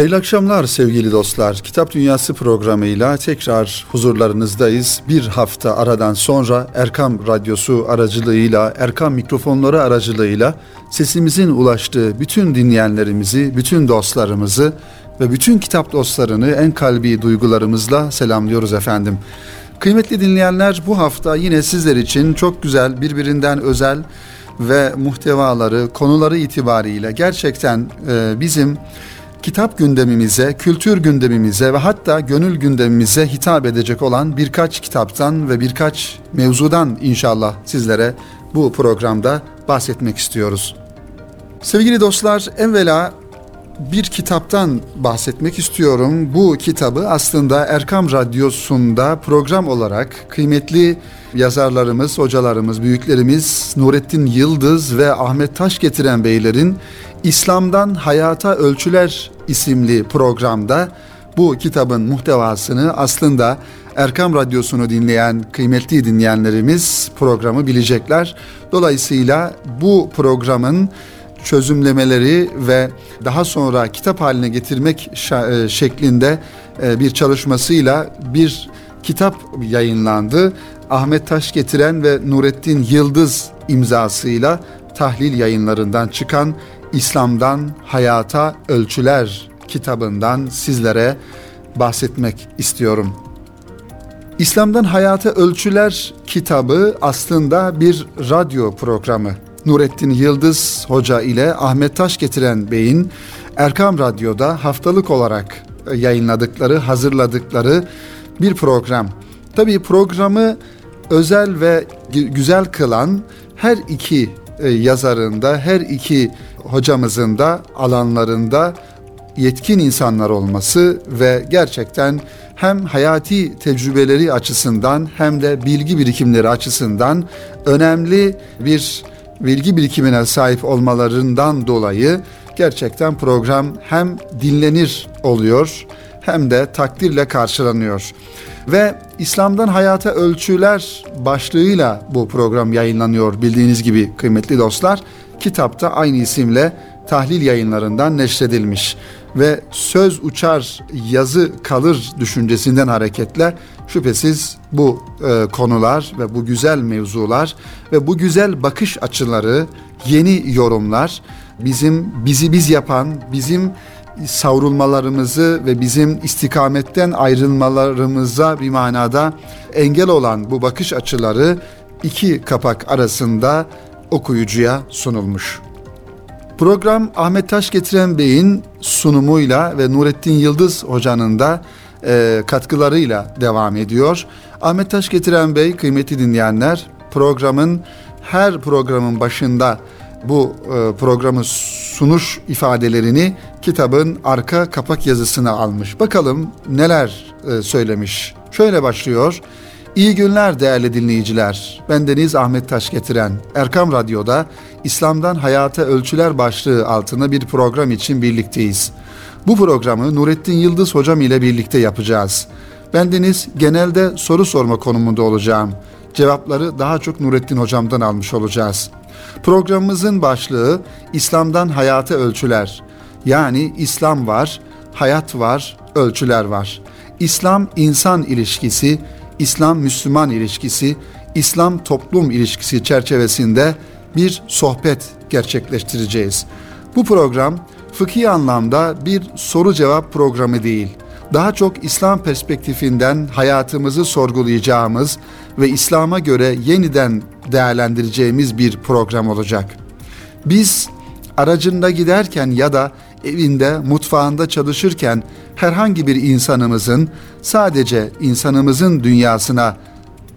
Hayırlı akşamlar sevgili dostlar. Kitap Dünyası programıyla tekrar huzurlarınızdayız. Bir hafta aradan sonra Erkam Radyosu aracılığıyla, Erkam mikrofonları aracılığıyla sesimizin ulaştığı bütün dinleyenlerimizi, bütün dostlarımızı ve bütün kitap dostlarını en kalbi duygularımızla selamlıyoruz efendim. Kıymetli dinleyenler bu hafta yine sizler için çok güzel, birbirinden özel ve muhtevaları, konuları itibariyle gerçekten e, bizim kitap gündemimize, kültür gündemimize ve hatta gönül gündemimize hitap edecek olan birkaç kitaptan ve birkaç mevzudan inşallah sizlere bu programda bahsetmek istiyoruz. Sevgili dostlar, evvela bir kitaptan bahsetmek istiyorum. Bu kitabı aslında Erkam Radyosu'nda program olarak kıymetli yazarlarımız, hocalarımız, büyüklerimiz Nurettin Yıldız ve Ahmet Taş getiren beylerin İslam'dan Hayata Ölçüler isimli programda bu kitabın muhtevasını aslında Erkam Radyosu'nu dinleyen kıymetli dinleyenlerimiz programı bilecekler. Dolayısıyla bu programın çözümlemeleri ve daha sonra kitap haline getirmek e, şeklinde e, bir çalışmasıyla bir kitap yayınlandı. Ahmet Taş getiren ve Nurettin Yıldız imzasıyla tahlil yayınlarından çıkan İslam'dan Hayata Ölçüler kitabından sizlere bahsetmek istiyorum. İslam'dan Hayata Ölçüler kitabı aslında bir radyo programı. Nurettin Yıldız Hoca ile Ahmet Taş getiren Bey'in Erkam Radyo'da haftalık olarak yayınladıkları, hazırladıkları bir program. Tabii programı özel ve güzel kılan her iki e, yazarında, her iki hocamızın da alanlarında yetkin insanlar olması ve gerçekten hem hayati tecrübeleri açısından hem de bilgi birikimleri açısından önemli bir bilgi birikimine sahip olmalarından dolayı gerçekten program hem dinlenir oluyor hem de takdirle karşılanıyor. Ve İslam'dan Hayata Ölçüler başlığıyla bu program yayınlanıyor bildiğiniz gibi kıymetli dostlar. Kitapta aynı isimle tahlil yayınlarından neşredilmiş ve söz uçar yazı kalır düşüncesinden hareketle şüphesiz bu e, konular ve bu güzel mevzular ve bu güzel bakış açıları, yeni yorumlar bizim bizi biz yapan, bizim savrulmalarımızı ve bizim istikametten ayrılmalarımıza bir manada engel olan bu bakış açıları iki kapak arasında okuyucuya sunulmuş. Program Ahmet Taş Getiren Bey'in sunumuyla ve Nurettin Yıldız Hoca'nın da e, katkılarıyla devam ediyor. Ahmet Taş Getiren Bey kıymetli dinleyenler programın her programın başında bu e, programı sunuş ifadelerini kitabın arka kapak yazısına almış. Bakalım neler e, söylemiş. Şöyle başlıyor. İyi günler değerli dinleyiciler. Ben Deniz Ahmet Taş getiren Erkam Radyo'da İslam'dan Hayata Ölçüler başlığı altında bir program için birlikteyiz. Bu programı Nurettin Yıldız hocam ile birlikte yapacağız. Ben Deniz genelde soru sorma konumunda olacağım. Cevapları daha çok Nurettin hocamdan almış olacağız. Programımızın başlığı İslam'dan Hayata Ölçüler. Yani İslam var, hayat var, ölçüler var. İslam insan ilişkisi, İslam Müslüman ilişkisi, İslam toplum ilişkisi çerçevesinde bir sohbet gerçekleştireceğiz. Bu program fıkhi anlamda bir soru cevap programı değil. Daha çok İslam perspektifinden hayatımızı sorgulayacağımız ve İslam'a göre yeniden değerlendireceğimiz bir program olacak. Biz aracında giderken ya da evinde, mutfağında çalışırken herhangi bir insanımızın sadece insanımızın dünyasına,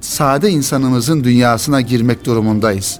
sade insanımızın dünyasına girmek durumundayız.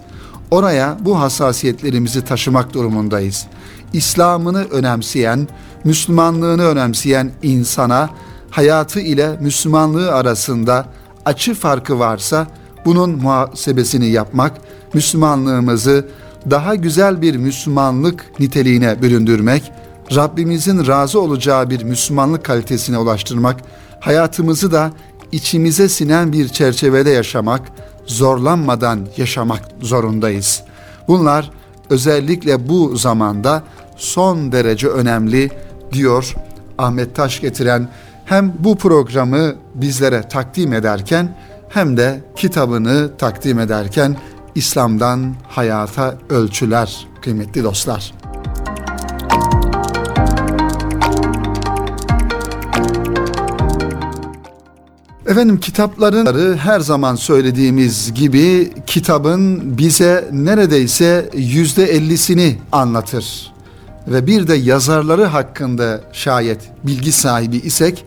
Oraya bu hassasiyetlerimizi taşımak durumundayız. İslam'ını önemseyen, Müslümanlığını önemseyen insana hayatı ile Müslümanlığı arasında açı farkı varsa bunun muhasebesini yapmak, Müslümanlığımızı daha güzel bir Müslümanlık niteliğine büründürmek, Rabbimizin razı olacağı bir Müslümanlık kalitesine ulaştırmak, hayatımızı da içimize sinen bir çerçevede yaşamak, zorlanmadan yaşamak zorundayız. Bunlar özellikle bu zamanda son derece önemli diyor Ahmet Taş getiren hem bu programı bizlere takdim ederken hem de kitabını takdim ederken İslam'dan hayata ölçüler kıymetli dostlar. Efendim kitapların her zaman söylediğimiz gibi kitabın bize neredeyse yüzde ellisini anlatır. Ve bir de yazarları hakkında şayet bilgi sahibi isek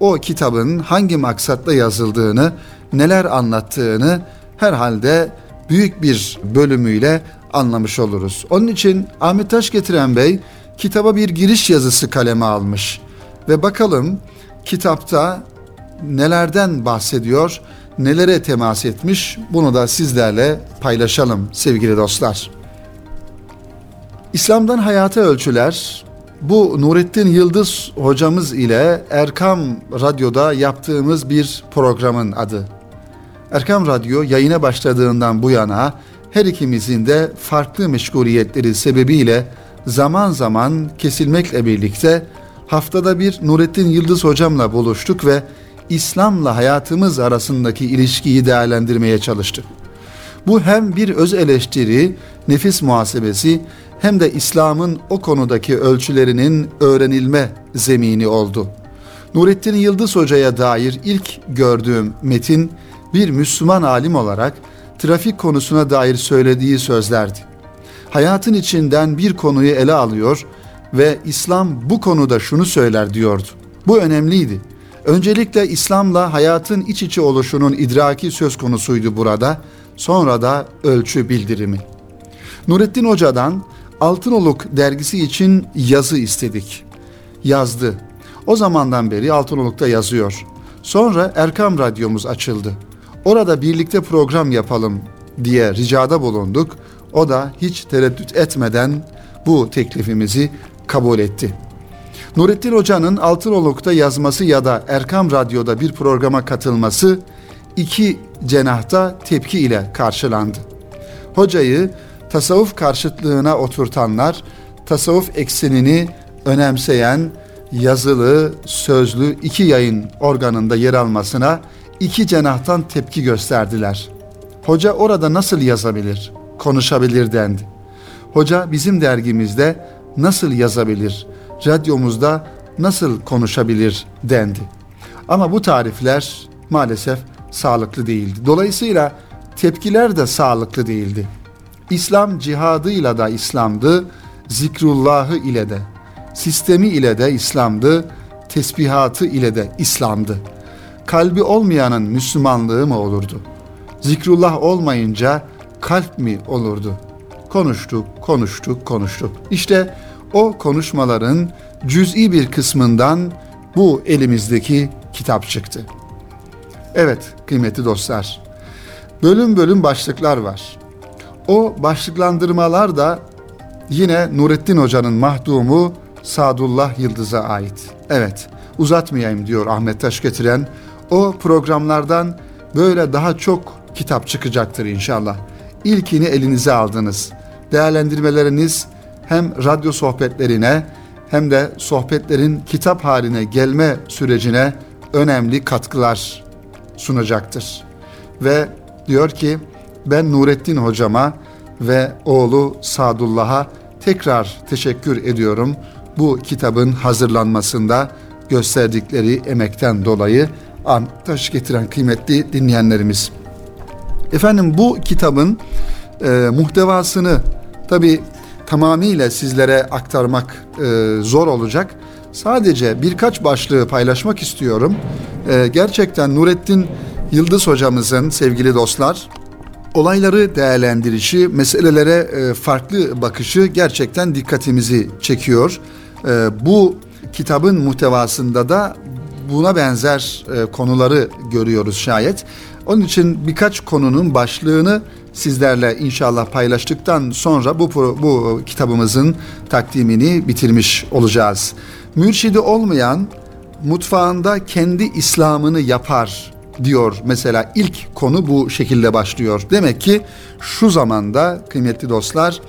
o kitabın hangi maksatla yazıldığını, neler anlattığını herhalde büyük bir bölümüyle anlamış oluruz. Onun için Ahmet Taş getiren Bey kitaba bir giriş yazısı kaleme almış ve bakalım kitapta nelerden bahsediyor, nelere temas etmiş bunu da sizlerle paylaşalım sevgili dostlar. İslam'dan Hayata Ölçüler bu Nurettin Yıldız hocamız ile Erkam Radyo'da yaptığımız bir programın adı. Erkam Radyo yayına başladığından bu yana her ikimizin de farklı meşguliyetleri sebebiyle zaman zaman kesilmekle birlikte haftada bir Nurettin Yıldız hocamla buluştuk ve İslam'la hayatımız arasındaki ilişkiyi değerlendirmeye çalıştık. Bu hem bir öz eleştiri, nefis muhasebesi hem de İslam'ın o konudaki ölçülerinin öğrenilme zemini oldu. Nurettin Yıldız Hoca'ya dair ilk gördüğüm metin bir Müslüman alim olarak trafik konusuna dair söylediği sözlerdi. Hayatın içinden bir konuyu ele alıyor ve İslam bu konuda şunu söyler diyordu. Bu önemliydi. Öncelikle İslam'la hayatın iç içe oluşunun idraki söz konusuydu burada, sonra da ölçü bildirimi. Nurettin Hoca'dan Altınoluk dergisi için yazı istedik. Yazdı. O zamandan beri Altınoluk'ta yazıyor. Sonra Erkam Radyomuz açıldı. Orada birlikte program yapalım diye ricada bulunduk. O da hiç tereddüt etmeden bu teklifimizi kabul etti. Nurettin Hoca'nın Altınoluk'ta yazması ya da Erkam Radyo'da bir programa katılması iki cenahta tepki ile karşılandı. Hocayı tasavvuf karşıtlığına oturtanlar, tasavvuf eksenini önemseyen yazılı, sözlü iki yayın organında yer almasına iki cenahtan tepki gösterdiler. Hoca orada nasıl yazabilir, konuşabilir dendi. Hoca bizim dergimizde nasıl yazabilir, radyomuzda nasıl konuşabilir dendi. Ama bu tarifler maalesef sağlıklı değildi. Dolayısıyla tepkiler de sağlıklı değildi. İslam cihadıyla da İslam'dı, zikrullahı ile de, sistemi ile de İslam'dı, tesbihatı ile de İslam'dı. Kalbi olmayanın Müslümanlığı mı olurdu? Zikrullah olmayınca kalp mi olurdu? Konuştuk, konuştuk, konuştuk. İşte o konuşmaların cüz'i bir kısmından bu elimizdeki kitap çıktı. Evet kıymetli dostlar, bölüm bölüm başlıklar var. O başlıklandırmalar da yine Nurettin Hoca'nın mahdumu Sadullah Yıldız'a ait. Evet, uzatmayayım diyor Ahmet Taş getiren. O programlardan böyle daha çok kitap çıkacaktır inşallah. İlkini elinize aldınız. Değerlendirmeleriniz hem radyo sohbetlerine hem de sohbetlerin kitap haline gelme sürecine önemli katkılar sunacaktır. Ve diyor ki ben Nurettin hocama ve oğlu Sadullah'a tekrar teşekkür ediyorum. Bu kitabın hazırlanmasında gösterdikleri emekten dolayı taş getiren kıymetli dinleyenlerimiz. Efendim bu kitabın e, muhtevasını tabi tamamıyla sizlere aktarmak e, zor olacak. Sadece birkaç başlığı paylaşmak istiyorum. E, gerçekten Nurettin Yıldız hocamızın sevgili dostlar olayları değerlendirişi, meselelere e, farklı bakışı gerçekten dikkatimizi çekiyor. E, bu kitabın muhtevasında da buna benzer e, konuları görüyoruz şayet. Onun için birkaç konunun başlığını sizlerle inşallah paylaştıktan sonra bu bu kitabımızın takdimini bitirmiş olacağız. Mürşidi olmayan mutfağında kendi İslam'ını yapar diyor mesela ilk konu bu şekilde başlıyor. Demek ki şu zamanda kıymetli dostlar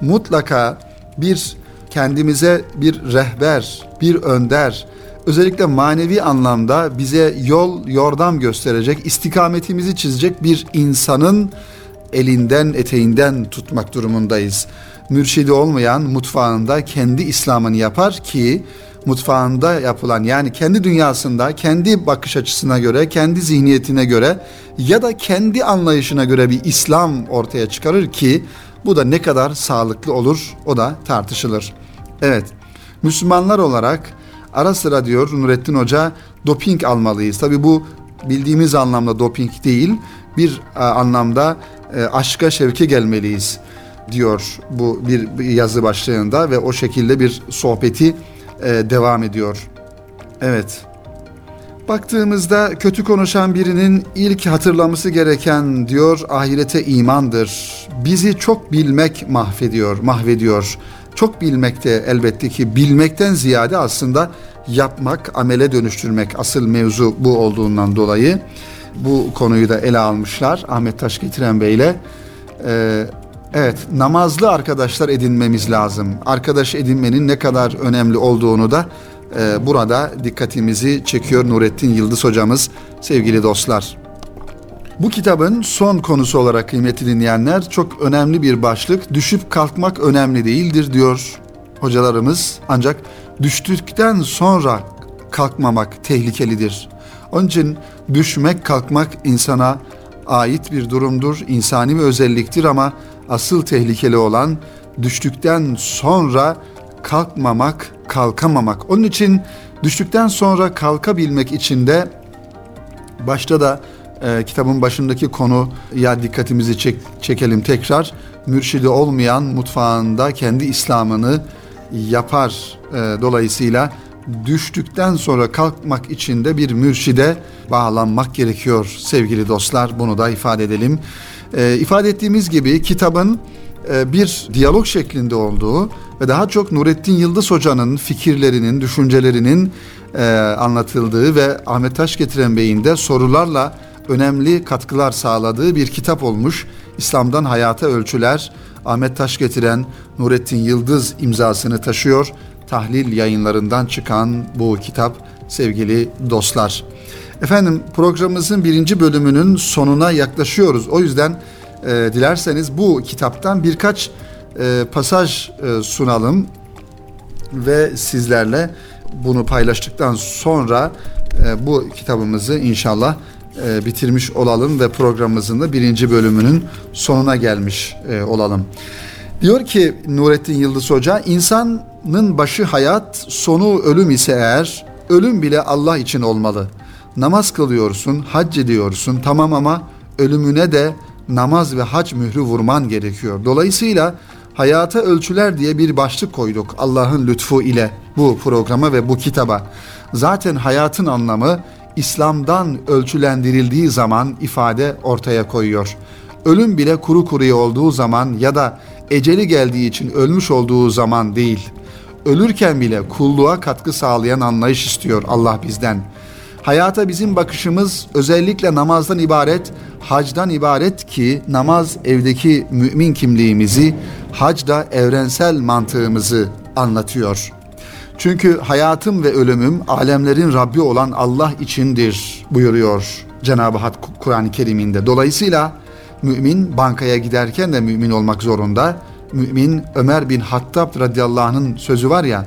mutlaka bir kendimize bir rehber, bir önder, özellikle manevi anlamda bize yol, yordam gösterecek, istikametimizi çizecek bir insanın elinden, eteğinden tutmak durumundayız. Mürşidi olmayan mutfağında kendi İslam'ını yapar ki mutfağında yapılan yani kendi dünyasında, kendi bakış açısına göre, kendi zihniyetine göre ya da kendi anlayışına göre bir İslam ortaya çıkarır ki bu da ne kadar sağlıklı olur o da tartışılır. Evet, Müslümanlar olarak ara sıra diyor Nurettin Hoca doping almalıyız. Tabi bu bildiğimiz anlamda doping değil, bir e, anlamda e, aşka şevke gelmeliyiz diyor bu bir yazı başlığında ve o şekilde bir sohbeti e, devam ediyor. Evet. Baktığımızda kötü konuşan birinin ilk hatırlaması gereken diyor ahirete imandır. Bizi çok bilmek mahvediyor, mahvediyor. Çok bilmek de elbette ki bilmekten ziyade aslında yapmak, amele dönüştürmek asıl mevzu bu olduğundan dolayı bu konuyu da ele almışlar Ahmet Taş Getiren Bey ile. Ee, evet namazlı arkadaşlar edinmemiz lazım. Arkadaş edinmenin ne kadar önemli olduğunu da e, burada dikkatimizi çekiyor Nurettin Yıldız hocamız sevgili dostlar. Bu kitabın son konusu olarak kıymetli dinleyenler çok önemli bir başlık. Düşüp kalkmak önemli değildir diyor hocalarımız. Ancak düştükten sonra kalkmamak tehlikelidir. Onun için düşmek kalkmak insana ait bir durumdur, insani bir özelliktir ama asıl tehlikeli olan düştükten sonra kalkmamak, kalkamamak. Onun için düştükten sonra kalkabilmek için de başta da e, kitabın başındaki konu ya dikkatimizi çek, çekelim tekrar. Mürşidi olmayan mutfağında kendi İslam'ını yapar. E, dolayısıyla düştükten sonra kalkmak için de bir mürşide bağlanmak gerekiyor sevgili dostlar. Bunu da ifade edelim. E, ifade ettiğimiz gibi kitabın e, bir diyalog şeklinde olduğu ve daha çok Nurettin Yıldız Hoca'nın fikirlerinin, düşüncelerinin e, anlatıldığı ve Ahmet Taş Getiren Bey'in de sorularla önemli katkılar sağladığı bir kitap olmuş. İslam'dan Hayata Ölçüler, Ahmet Taş Getiren, Nurettin Yıldız imzasını taşıyor. Tahlil yayınlarından çıkan bu kitap sevgili dostlar. Efendim programımızın birinci bölümünün sonuna yaklaşıyoruz. O yüzden e, dilerseniz bu kitaptan birkaç e, pasaj e, sunalım ve sizlerle bunu paylaştıktan sonra e, bu kitabımızı inşallah e, bitirmiş olalım ve programımızın da birinci bölümünün sonuna gelmiş e, olalım. Diyor ki Nurettin Yıldız Hoca, insanın başı hayat, sonu ölüm ise eğer, ölüm bile Allah için olmalı. Namaz kılıyorsun, hac ediyorsun, tamam ama ölümüne de namaz ve hac mührü vurman gerekiyor. Dolayısıyla hayata ölçüler diye bir başlık koyduk Allah'ın lütfu ile bu programa ve bu kitaba. Zaten hayatın anlamı İslam'dan ölçülendirildiği zaman ifade ortaya koyuyor. Ölüm bile kuru kuruya olduğu zaman ya da eceli geldiği için ölmüş olduğu zaman değil. Ölürken bile kulluğa katkı sağlayan anlayış istiyor Allah bizden. Hayata bizim bakışımız özellikle namazdan ibaret, hacdan ibaret ki namaz evdeki mümin kimliğimizi, hac da evrensel mantığımızı anlatıyor. Çünkü hayatım ve ölümüm alemlerin Rabbi olan Allah içindir buyuruyor Cenab-ı Hak Kur'an-ı Kerim'inde. Dolayısıyla mümin bankaya giderken de mümin olmak zorunda. Mümin Ömer bin Hattab radıyallahu anh'ın sözü var ya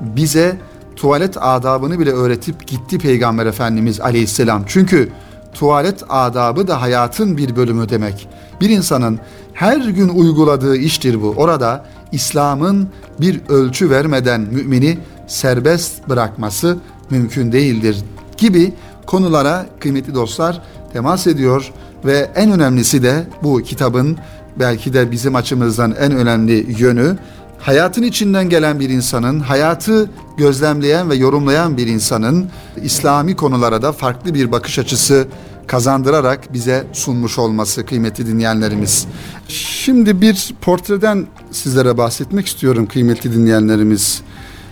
bize tuvalet adabını bile öğretip gitti Peygamber Efendimiz aleyhisselam. Çünkü tuvalet adabı da hayatın bir bölümü demek. Bir insanın her gün uyguladığı iştir bu. Orada İslam'ın bir ölçü vermeden mümini serbest bırakması mümkün değildir gibi konulara kıymetli dostlar temas ediyor ve en önemlisi de bu kitabın belki de bizim açımızdan en önemli yönü hayatın içinden gelen bir insanın, hayatı gözlemleyen ve yorumlayan bir insanın İslami konulara da farklı bir bakış açısı kazandırarak bize sunmuş olması kıymetli dinleyenlerimiz. Şimdi bir portreden sizlere bahsetmek istiyorum kıymetli dinleyenlerimiz.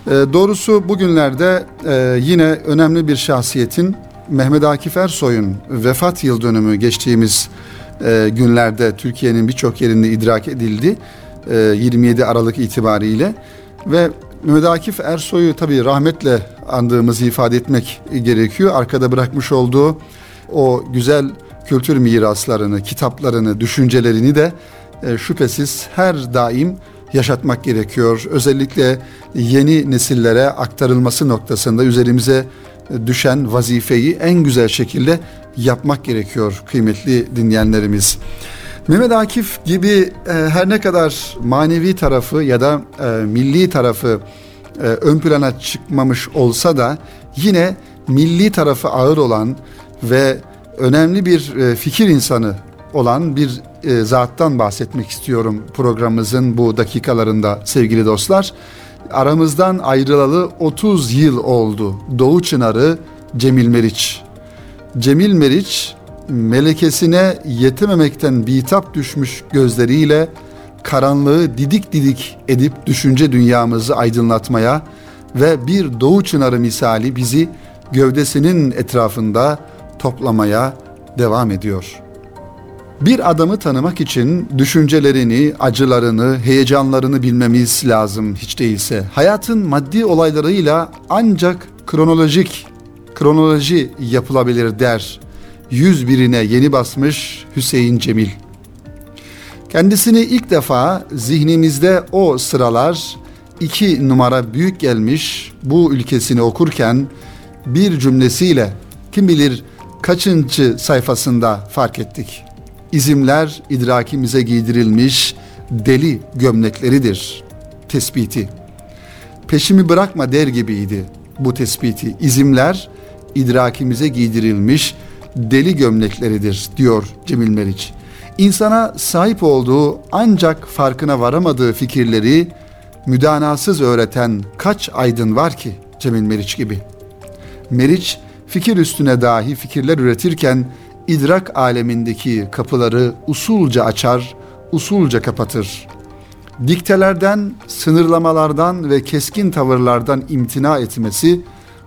E, doğrusu bugünlerde e, yine önemli bir şahsiyetin Mehmet Akif Ersoy'un vefat yıl dönümü geçtiğimiz e, günlerde Türkiye'nin birçok yerinde idrak edildi. E, 27 Aralık itibariyle Ve Mehmet Akif Ersoy'u tabii rahmetle andığımızı ifade etmek gerekiyor. Arkada bırakmış olduğu o güzel kültür miraslarını, kitaplarını, düşüncelerini de e, şüphesiz her daim yaşatmak gerekiyor. Özellikle yeni nesillere aktarılması noktasında üzerimize düşen vazifeyi en güzel şekilde yapmak gerekiyor kıymetli dinleyenlerimiz. Mehmet Akif gibi e, her ne kadar manevi tarafı ya da e, milli tarafı e, ön plana çıkmamış olsa da yine milli tarafı ağır olan ve önemli bir e, fikir insanı olan bir e, zattan bahsetmek istiyorum programımızın bu dakikalarında sevgili dostlar. Aramızdan ayrılalı 30 yıl oldu. Doğu Çınarı Cemil Meriç. Cemil Meriç melekesine yetememekten bitap düşmüş gözleriyle karanlığı didik didik edip düşünce dünyamızı aydınlatmaya ve bir doğu çınarı misali bizi gövdesinin etrafında toplamaya devam ediyor. Bir adamı tanımak için düşüncelerini, acılarını, heyecanlarını bilmemiz lazım hiç değilse. Hayatın maddi olaylarıyla ancak kronolojik kronoloji yapılabilir der. Yüz birine yeni basmış Hüseyin Cemil. Kendisini ilk defa zihnimizde o sıralar iki numara büyük gelmiş bu ülkesini okurken bir cümlesiyle kim bilir kaçıncı sayfasında fark ettik. İzimler idrakimize giydirilmiş deli gömlekleridir tespiti. Peşimi bırakma der gibiydi bu tespiti. İzimler idrakimize giydirilmiş deli gömlekleridir diyor Cemil Meriç. İnsana sahip olduğu ancak farkına varamadığı fikirleri müdanasız öğreten kaç aydın var ki Cemil Meriç gibi. Meriç fikir üstüne dahi fikirler üretirken idrak alemindeki kapıları usulca açar, usulca kapatır. Diktelerden, sınırlamalardan ve keskin tavırlardan imtina etmesi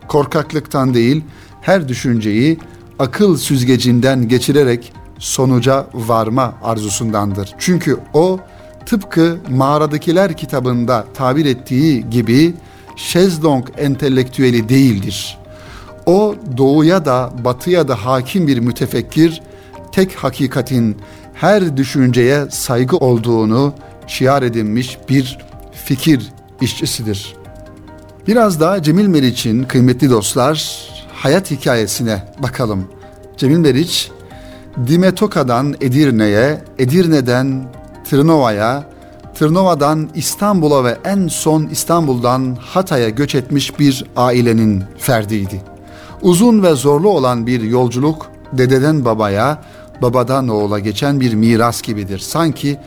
korkaklıktan değil, her düşünceyi akıl süzgecinden geçirerek sonuca varma arzusundandır. Çünkü o tıpkı Mağaradakiler kitabında tabir ettiği gibi şezlong entelektüeli değildir. O doğuya da batıya da hakim bir mütefekkir, tek hakikatin her düşünceye saygı olduğunu şiar edinmiş bir fikir işçisidir. Biraz daha Cemil Meriç'in kıymetli dostlar hayat hikayesine bakalım. Cemil Meriç, Dimetoka'dan Edirne'ye, Edirne'den Tırnova'ya, Tırnova'dan İstanbul'a ve en son İstanbul'dan Hatay'a göç etmiş bir ailenin ferdiydi. Uzun ve zorlu olan bir yolculuk dededen babaya, babadan oğula geçen bir miras gibidir. Sanki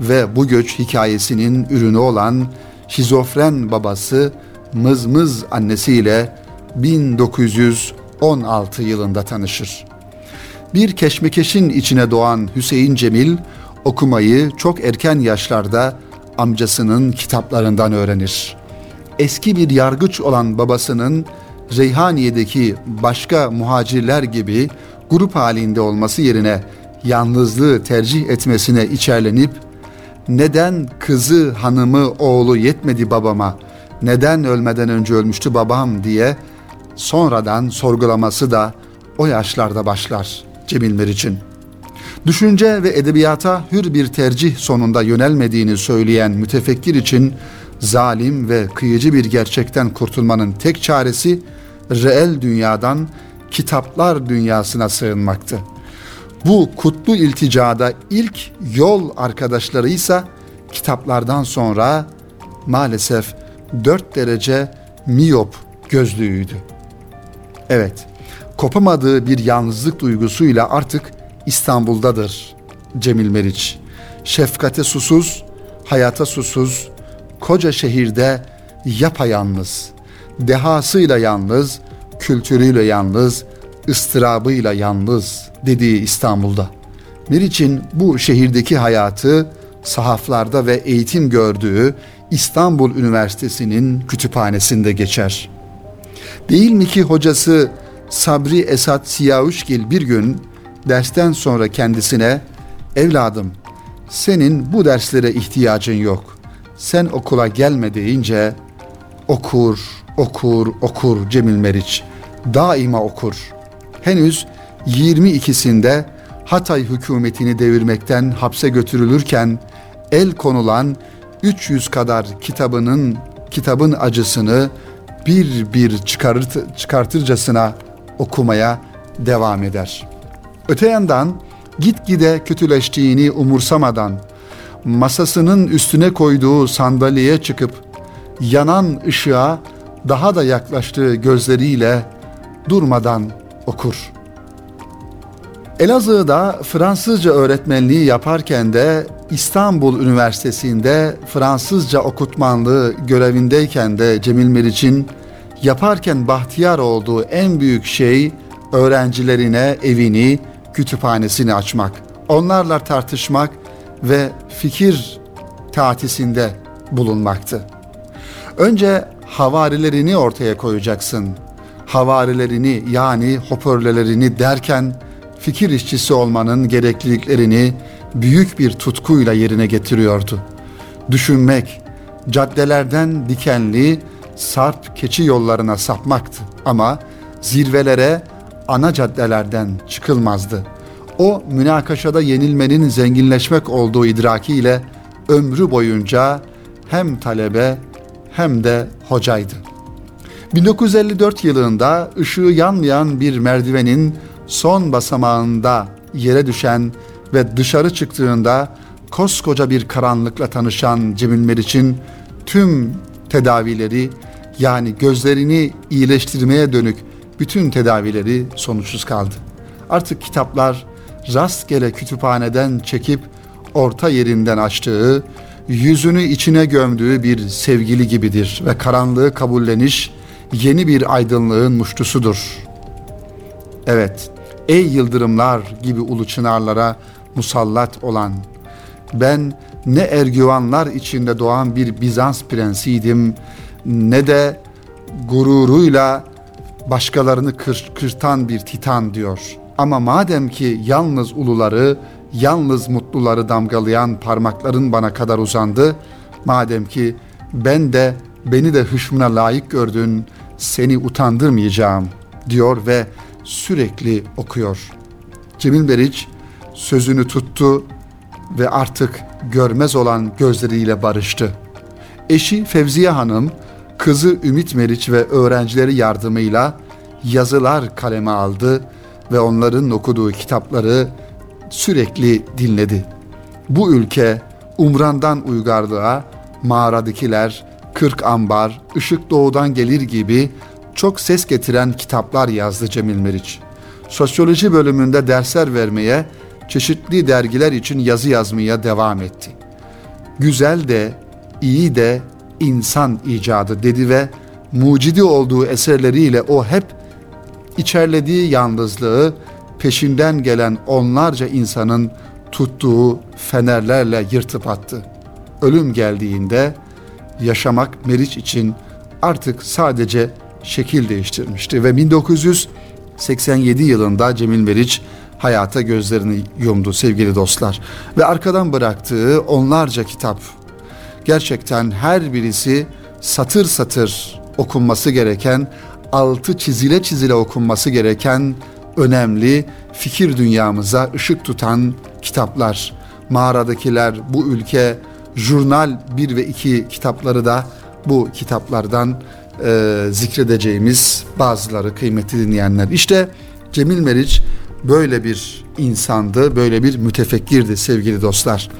ve bu göç hikayesinin ürünü olan şizofren babası Mızmız annesiyle 1916 yılında tanışır. Bir keşmekeşin içine doğan Hüseyin Cemil okumayı çok erken yaşlarda amcasının kitaplarından öğrenir. Eski bir yargıç olan babasının Reyhaniye'deki başka muhacirler gibi grup halinde olması yerine yalnızlığı tercih etmesine içerlenip neden kızı, hanımı, oğlu yetmedi babama, neden ölmeden önce ölmüştü babam diye sonradan sorgulaması da o yaşlarda başlar Cemil Meriç'in. Düşünce ve edebiyata hür bir tercih sonunda yönelmediğini söyleyen mütefekkir için zalim ve kıyıcı bir gerçekten kurtulmanın tek çaresi reel dünyadan kitaplar dünyasına sığınmaktı. Bu kutlu ilticada ilk yol arkadaşları ise kitaplardan sonra maalesef dört derece miyop gözlüğüydü. Evet, kopamadığı bir yalnızlık duygusuyla artık İstanbul'dadır Cemil Meriç. Şefkate susuz, hayata susuz, koca şehirde yapayalnız, dehasıyla yalnız, kültürüyle yalnız, ıstırabıyla yalnız dediği İstanbul'da. Meriç'in bu şehirdeki hayatı sahaflarda ve eğitim gördüğü İstanbul Üniversitesi'nin kütüphanesinde geçer. Değil mi ki hocası Sabri Esat Siyavuşgil bir gün dersten sonra kendisine evladım senin bu derslere ihtiyacın yok. sen okula gelme deyince okur, okur, okur Cemil Meriç. Daima okur. Henüz 22'sinde Hatay hükümetini devirmekten hapse götürülürken el konulan 300 kadar kitabının kitabın acısını bir bir çıkarır, çıkartırcasına okumaya devam eder. Öte yandan gitgide kötüleştiğini umursamadan masasının üstüne koyduğu sandalyeye çıkıp yanan ışığa daha da yaklaştığı gözleriyle durmadan okur. Elazığ'da Fransızca öğretmenliği yaparken de İstanbul Üniversitesi'nde Fransızca okutmanlığı görevindeyken de Cemil Meriç'in yaparken bahtiyar olduğu en büyük şey öğrencilerine evini, kütüphanesini açmak, onlarla tartışmak ve fikir tatisinde bulunmaktı. Önce havarilerini ortaya koyacaksın. Havarilerini yani hoparlörlerini derken fikir işçisi olmanın gerekliliklerini büyük bir tutkuyla yerine getiriyordu. Düşünmek, caddelerden dikenli, sarp keçi yollarına sapmaktı ama zirvelere ana caddelerden çıkılmazdı. O münakaşada yenilmenin zenginleşmek olduğu idrakiyle ömrü boyunca hem talebe hem de hocaydı. 1954 yılında ışığı yanmayan bir merdivenin son basamağında yere düşen ve dışarı çıktığında koskoca bir karanlıkla tanışan Cemil Meriç'in tüm tedavileri yani gözlerini iyileştirmeye dönük bütün tedavileri sonuçsuz kaldı. Artık kitaplar rastgele kütüphaneden çekip orta yerinden açtığı, yüzünü içine gömdüğü bir sevgili gibidir ve karanlığı kabulleniş yeni bir aydınlığın muştusudur. Evet, ey yıldırımlar gibi ulu çınarlara musallat olan, ben ne ergüvanlar içinde doğan bir Bizans prensiydim, ne de gururuyla başkalarını kır, kırtan bir titan diyor. Ama madem ki yalnız uluları, yalnız mutluları damgalayan parmakların bana kadar uzandı, madem ki ben de beni de hışmına layık gördün, seni utandırmayacağım diyor ve sürekli okuyor. Cemil Beriç sözünü tuttu ve artık görmez olan gözleriyle barıştı. Eşi Fevziye Hanım, kızı Ümit Meriç ve öğrencileri yardımıyla yazılar kaleme aldı ve onların okuduğu kitapları sürekli dinledi. Bu ülke Umran'dan uygarlığa, mağaradakiler, kırk ambar, ışık doğudan gelir gibi çok ses getiren kitaplar yazdı Cemil Meriç. Sosyoloji bölümünde dersler vermeye, çeşitli dergiler için yazı yazmaya devam etti. Güzel de, iyi de insan icadı dedi ve mucidi olduğu eserleriyle o hep içerlediği yalnızlığı peşinden gelen onlarca insanın tuttuğu fenerlerle yırtıp attı. Ölüm geldiğinde yaşamak Meriç için artık sadece şekil değiştirmişti ve 1987 yılında Cemil Meriç hayata gözlerini yumdu sevgili dostlar ve arkadan bıraktığı onlarca kitap gerçekten her birisi satır satır okunması gereken altı çizile çizile okunması gereken önemli fikir dünyamıza ışık tutan kitaplar. Mağaradakiler, bu ülke, jurnal 1 ve 2 kitapları da bu kitaplardan e, zikredeceğimiz bazıları kıymetli dinleyenler. İşte Cemil Meriç böyle bir insandı, böyle bir mütefekkirdi sevgili dostlar.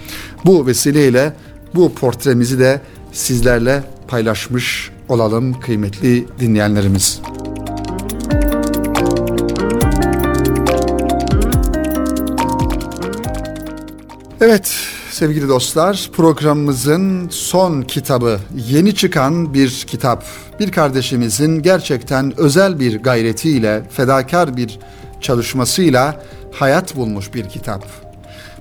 Bu vesileyle bu portremizi de sizlerle paylaşmış olalım kıymetli dinleyenlerimiz. Evet sevgili dostlar programımızın son kitabı yeni çıkan bir kitap. Bir kardeşimizin gerçekten özel bir gayretiyle fedakar bir çalışmasıyla hayat bulmuş bir kitap.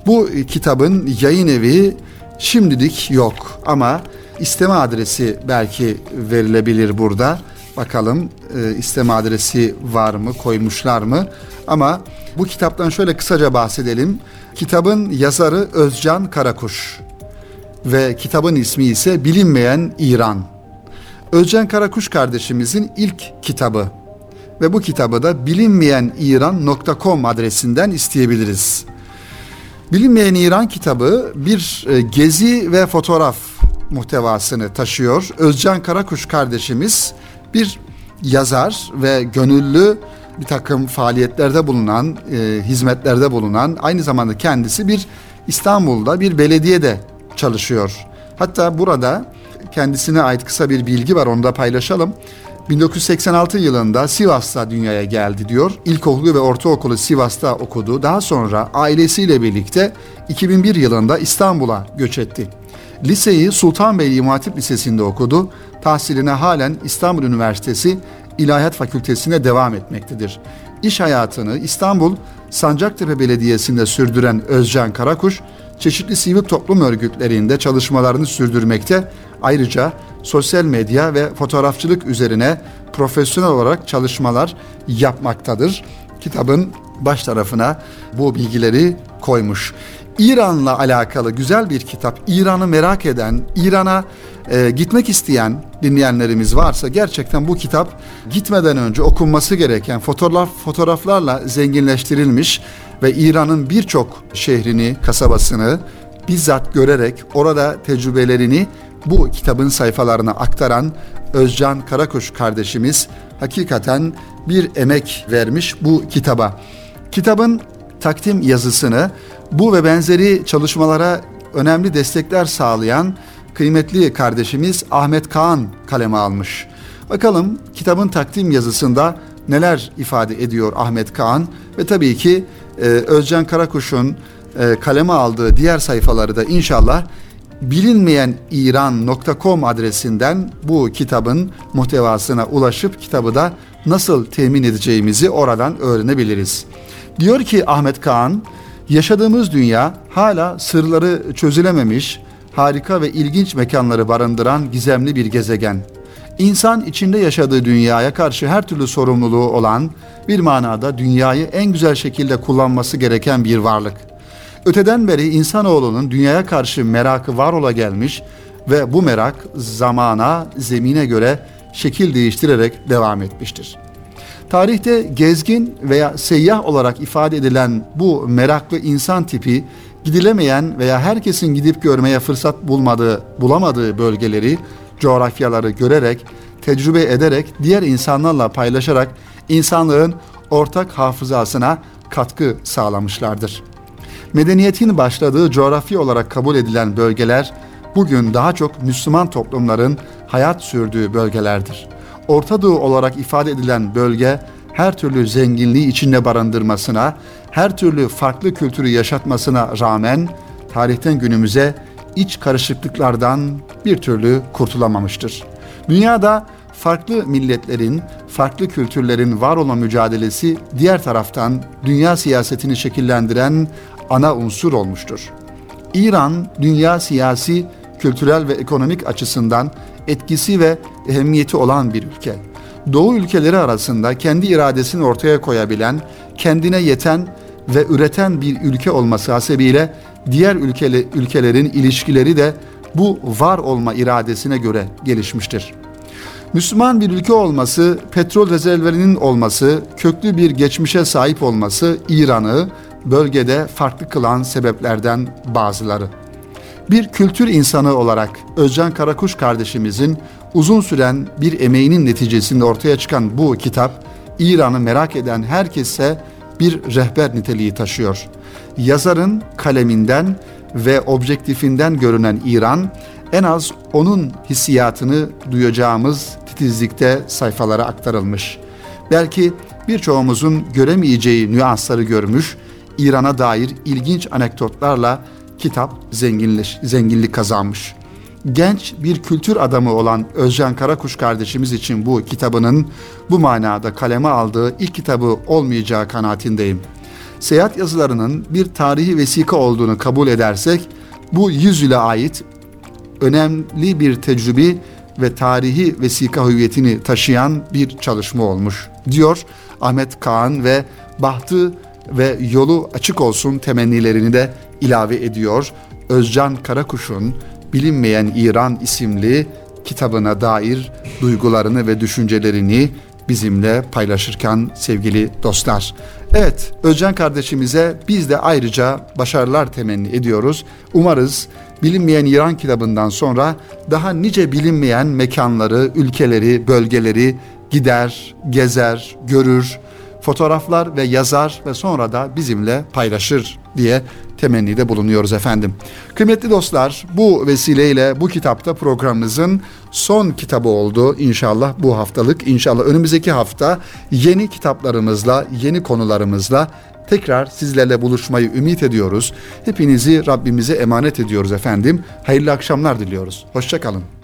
Bu kitabın yayın evi şimdilik yok ama isteme adresi belki verilebilir burada. Bakalım e, isteme adresi var mı, koymuşlar mı? Ama bu kitaptan şöyle kısaca bahsedelim. Kitabın yazarı Özcan Karakuş. ve kitabın ismi ise Bilinmeyen İran. Özcan Karakuş kardeşimizin ilk kitabı ve bu kitabı da bilinmeyeniran.com adresinden isteyebiliriz. Bilinmeyen İran kitabı bir e, gezi ve fotoğraf muhtevasını taşıyor. Özcan Karakuş kardeşimiz bir yazar ve gönüllü bir takım faaliyetlerde bulunan, e, hizmetlerde bulunan, aynı zamanda kendisi bir İstanbul'da bir belediyede çalışıyor. Hatta burada kendisine ait kısa bir bilgi var onu da paylaşalım. 1986 yılında Sivas'ta dünyaya geldi diyor. İlkokulu ve ortaokulu Sivas'ta okudu. Daha sonra ailesiyle birlikte 2001 yılında İstanbul'a göç etti. Liseyi Sultanbeyli İmam Hatip Lisesi'nde okudu. Tahsiline halen İstanbul Üniversitesi İlahiyat Fakültesi'ne devam etmektedir. İş hayatını İstanbul Sancaktepe Belediyesi'nde sürdüren Özcan Karakuş, çeşitli sivil toplum örgütlerinde çalışmalarını sürdürmekte. Ayrıca sosyal medya ve fotoğrafçılık üzerine profesyonel olarak çalışmalar yapmaktadır. Kitabın baş tarafına bu bilgileri koymuş. İran'la alakalı güzel bir kitap. İran'ı merak eden, İran'a e, gitmek isteyen dinleyenlerimiz varsa gerçekten bu kitap gitmeden önce okunması gereken fotoğraf fotoğraflarla zenginleştirilmiş ve İran'ın birçok şehrini, kasabasını bizzat görerek orada tecrübelerini bu kitabın sayfalarına aktaran Özcan Karakuş kardeşimiz hakikaten bir emek vermiş bu kitaba. Kitabın takdim yazısını bu ve benzeri çalışmalara önemli destekler sağlayan kıymetli kardeşimiz Ahmet Kaan kaleme almış. Bakalım kitabın takdim yazısında neler ifade ediyor Ahmet Kaan ve tabii ki e, Özcan Karakuş'un e, kaleme aldığı diğer sayfaları da inşallah bilinmeyen iran.com adresinden bu kitabın muhtevasına ulaşıp kitabı da nasıl temin edeceğimizi oradan öğrenebiliriz. Diyor ki Ahmet Kaan, yaşadığımız dünya hala sırları çözülememiş, harika ve ilginç mekanları barındıran gizemli bir gezegen. İnsan içinde yaşadığı dünyaya karşı her türlü sorumluluğu olan, bir manada dünyayı en güzel şekilde kullanması gereken bir varlık. Öteden beri insanoğlunun dünyaya karşı merakı var ola gelmiş ve bu merak zamana, zemine göre şekil değiştirerek devam etmiştir. Tarihte gezgin veya seyyah olarak ifade edilen bu meraklı insan tipi gidilemeyen veya herkesin gidip görmeye fırsat bulmadığı, bulamadığı bölgeleri, coğrafyaları görerek, tecrübe ederek, diğer insanlarla paylaşarak insanlığın ortak hafızasına katkı sağlamışlardır. Medeniyetin başladığı coğrafi olarak kabul edilen bölgeler bugün daha çok Müslüman toplumların hayat sürdüğü bölgelerdir. Orta Doğu olarak ifade edilen bölge her türlü zenginliği içinde barındırmasına, her türlü farklı kültürü yaşatmasına rağmen tarihten günümüze iç karışıklıklardan bir türlü kurtulamamıştır. Dünyada farklı milletlerin, farklı kültürlerin var olan mücadelesi diğer taraftan dünya siyasetini şekillendiren ana unsur olmuştur. İran dünya siyasi, kültürel ve ekonomik açısından etkisi ve ehemmiyeti olan bir ülke. Doğu ülkeleri arasında kendi iradesini ortaya koyabilen, kendine yeten ve üreten bir ülke olması hasebiyle diğer ülkeli, ülkelerin ilişkileri de bu var olma iradesine göre gelişmiştir. Müslüman bir ülke olması, petrol rezervlerinin olması, köklü bir geçmişe sahip olması İran'ı bölgede farklı kılan sebeplerden bazıları. Bir kültür insanı olarak Özcan Karakuş kardeşimizin uzun süren bir emeğinin neticesinde ortaya çıkan bu kitap İran'ı merak eden herkese bir rehber niteliği taşıyor. Yazarın kaleminden ve objektifinden görünen İran en az onun hissiyatını duyacağımız titizlikte sayfalara aktarılmış. Belki birçoğumuzun göremeyeceği nüansları görmüş, İran'a dair ilginç anekdotlarla kitap zenginleş, zenginlik kazanmış. Genç bir kültür adamı olan Özcan Karakuş kardeşimiz için bu kitabının bu manada kaleme aldığı ilk kitabı olmayacağı kanaatindeyim. Seyahat yazılarının bir tarihi vesika olduğunu kabul edersek bu yüzyıla ait önemli bir tecrübi ve tarihi vesika hüviyetini taşıyan bir çalışma olmuş diyor Ahmet Kaan ve bahtı ve yolu açık olsun temennilerini de ilave ediyor. Özcan Karakuş'un Bilinmeyen İran isimli kitabına dair duygularını ve düşüncelerini bizimle paylaşırken sevgili dostlar. Evet, Özcan kardeşimize biz de ayrıca başarılar temenni ediyoruz. Umarız Bilinmeyen İran kitabından sonra daha nice bilinmeyen mekanları, ülkeleri, bölgeleri gider, gezer, görür, fotoğraflar ve yazar ve sonra da bizimle paylaşır diye temennide bulunuyoruz efendim. Kıymetli dostlar bu vesileyle bu kitapta programımızın son kitabı oldu inşallah bu haftalık. İnşallah önümüzdeki hafta yeni kitaplarımızla, yeni konularımızla tekrar sizlerle buluşmayı ümit ediyoruz. Hepinizi Rabbimize emanet ediyoruz efendim. Hayırlı akşamlar diliyoruz. Hoşçakalın.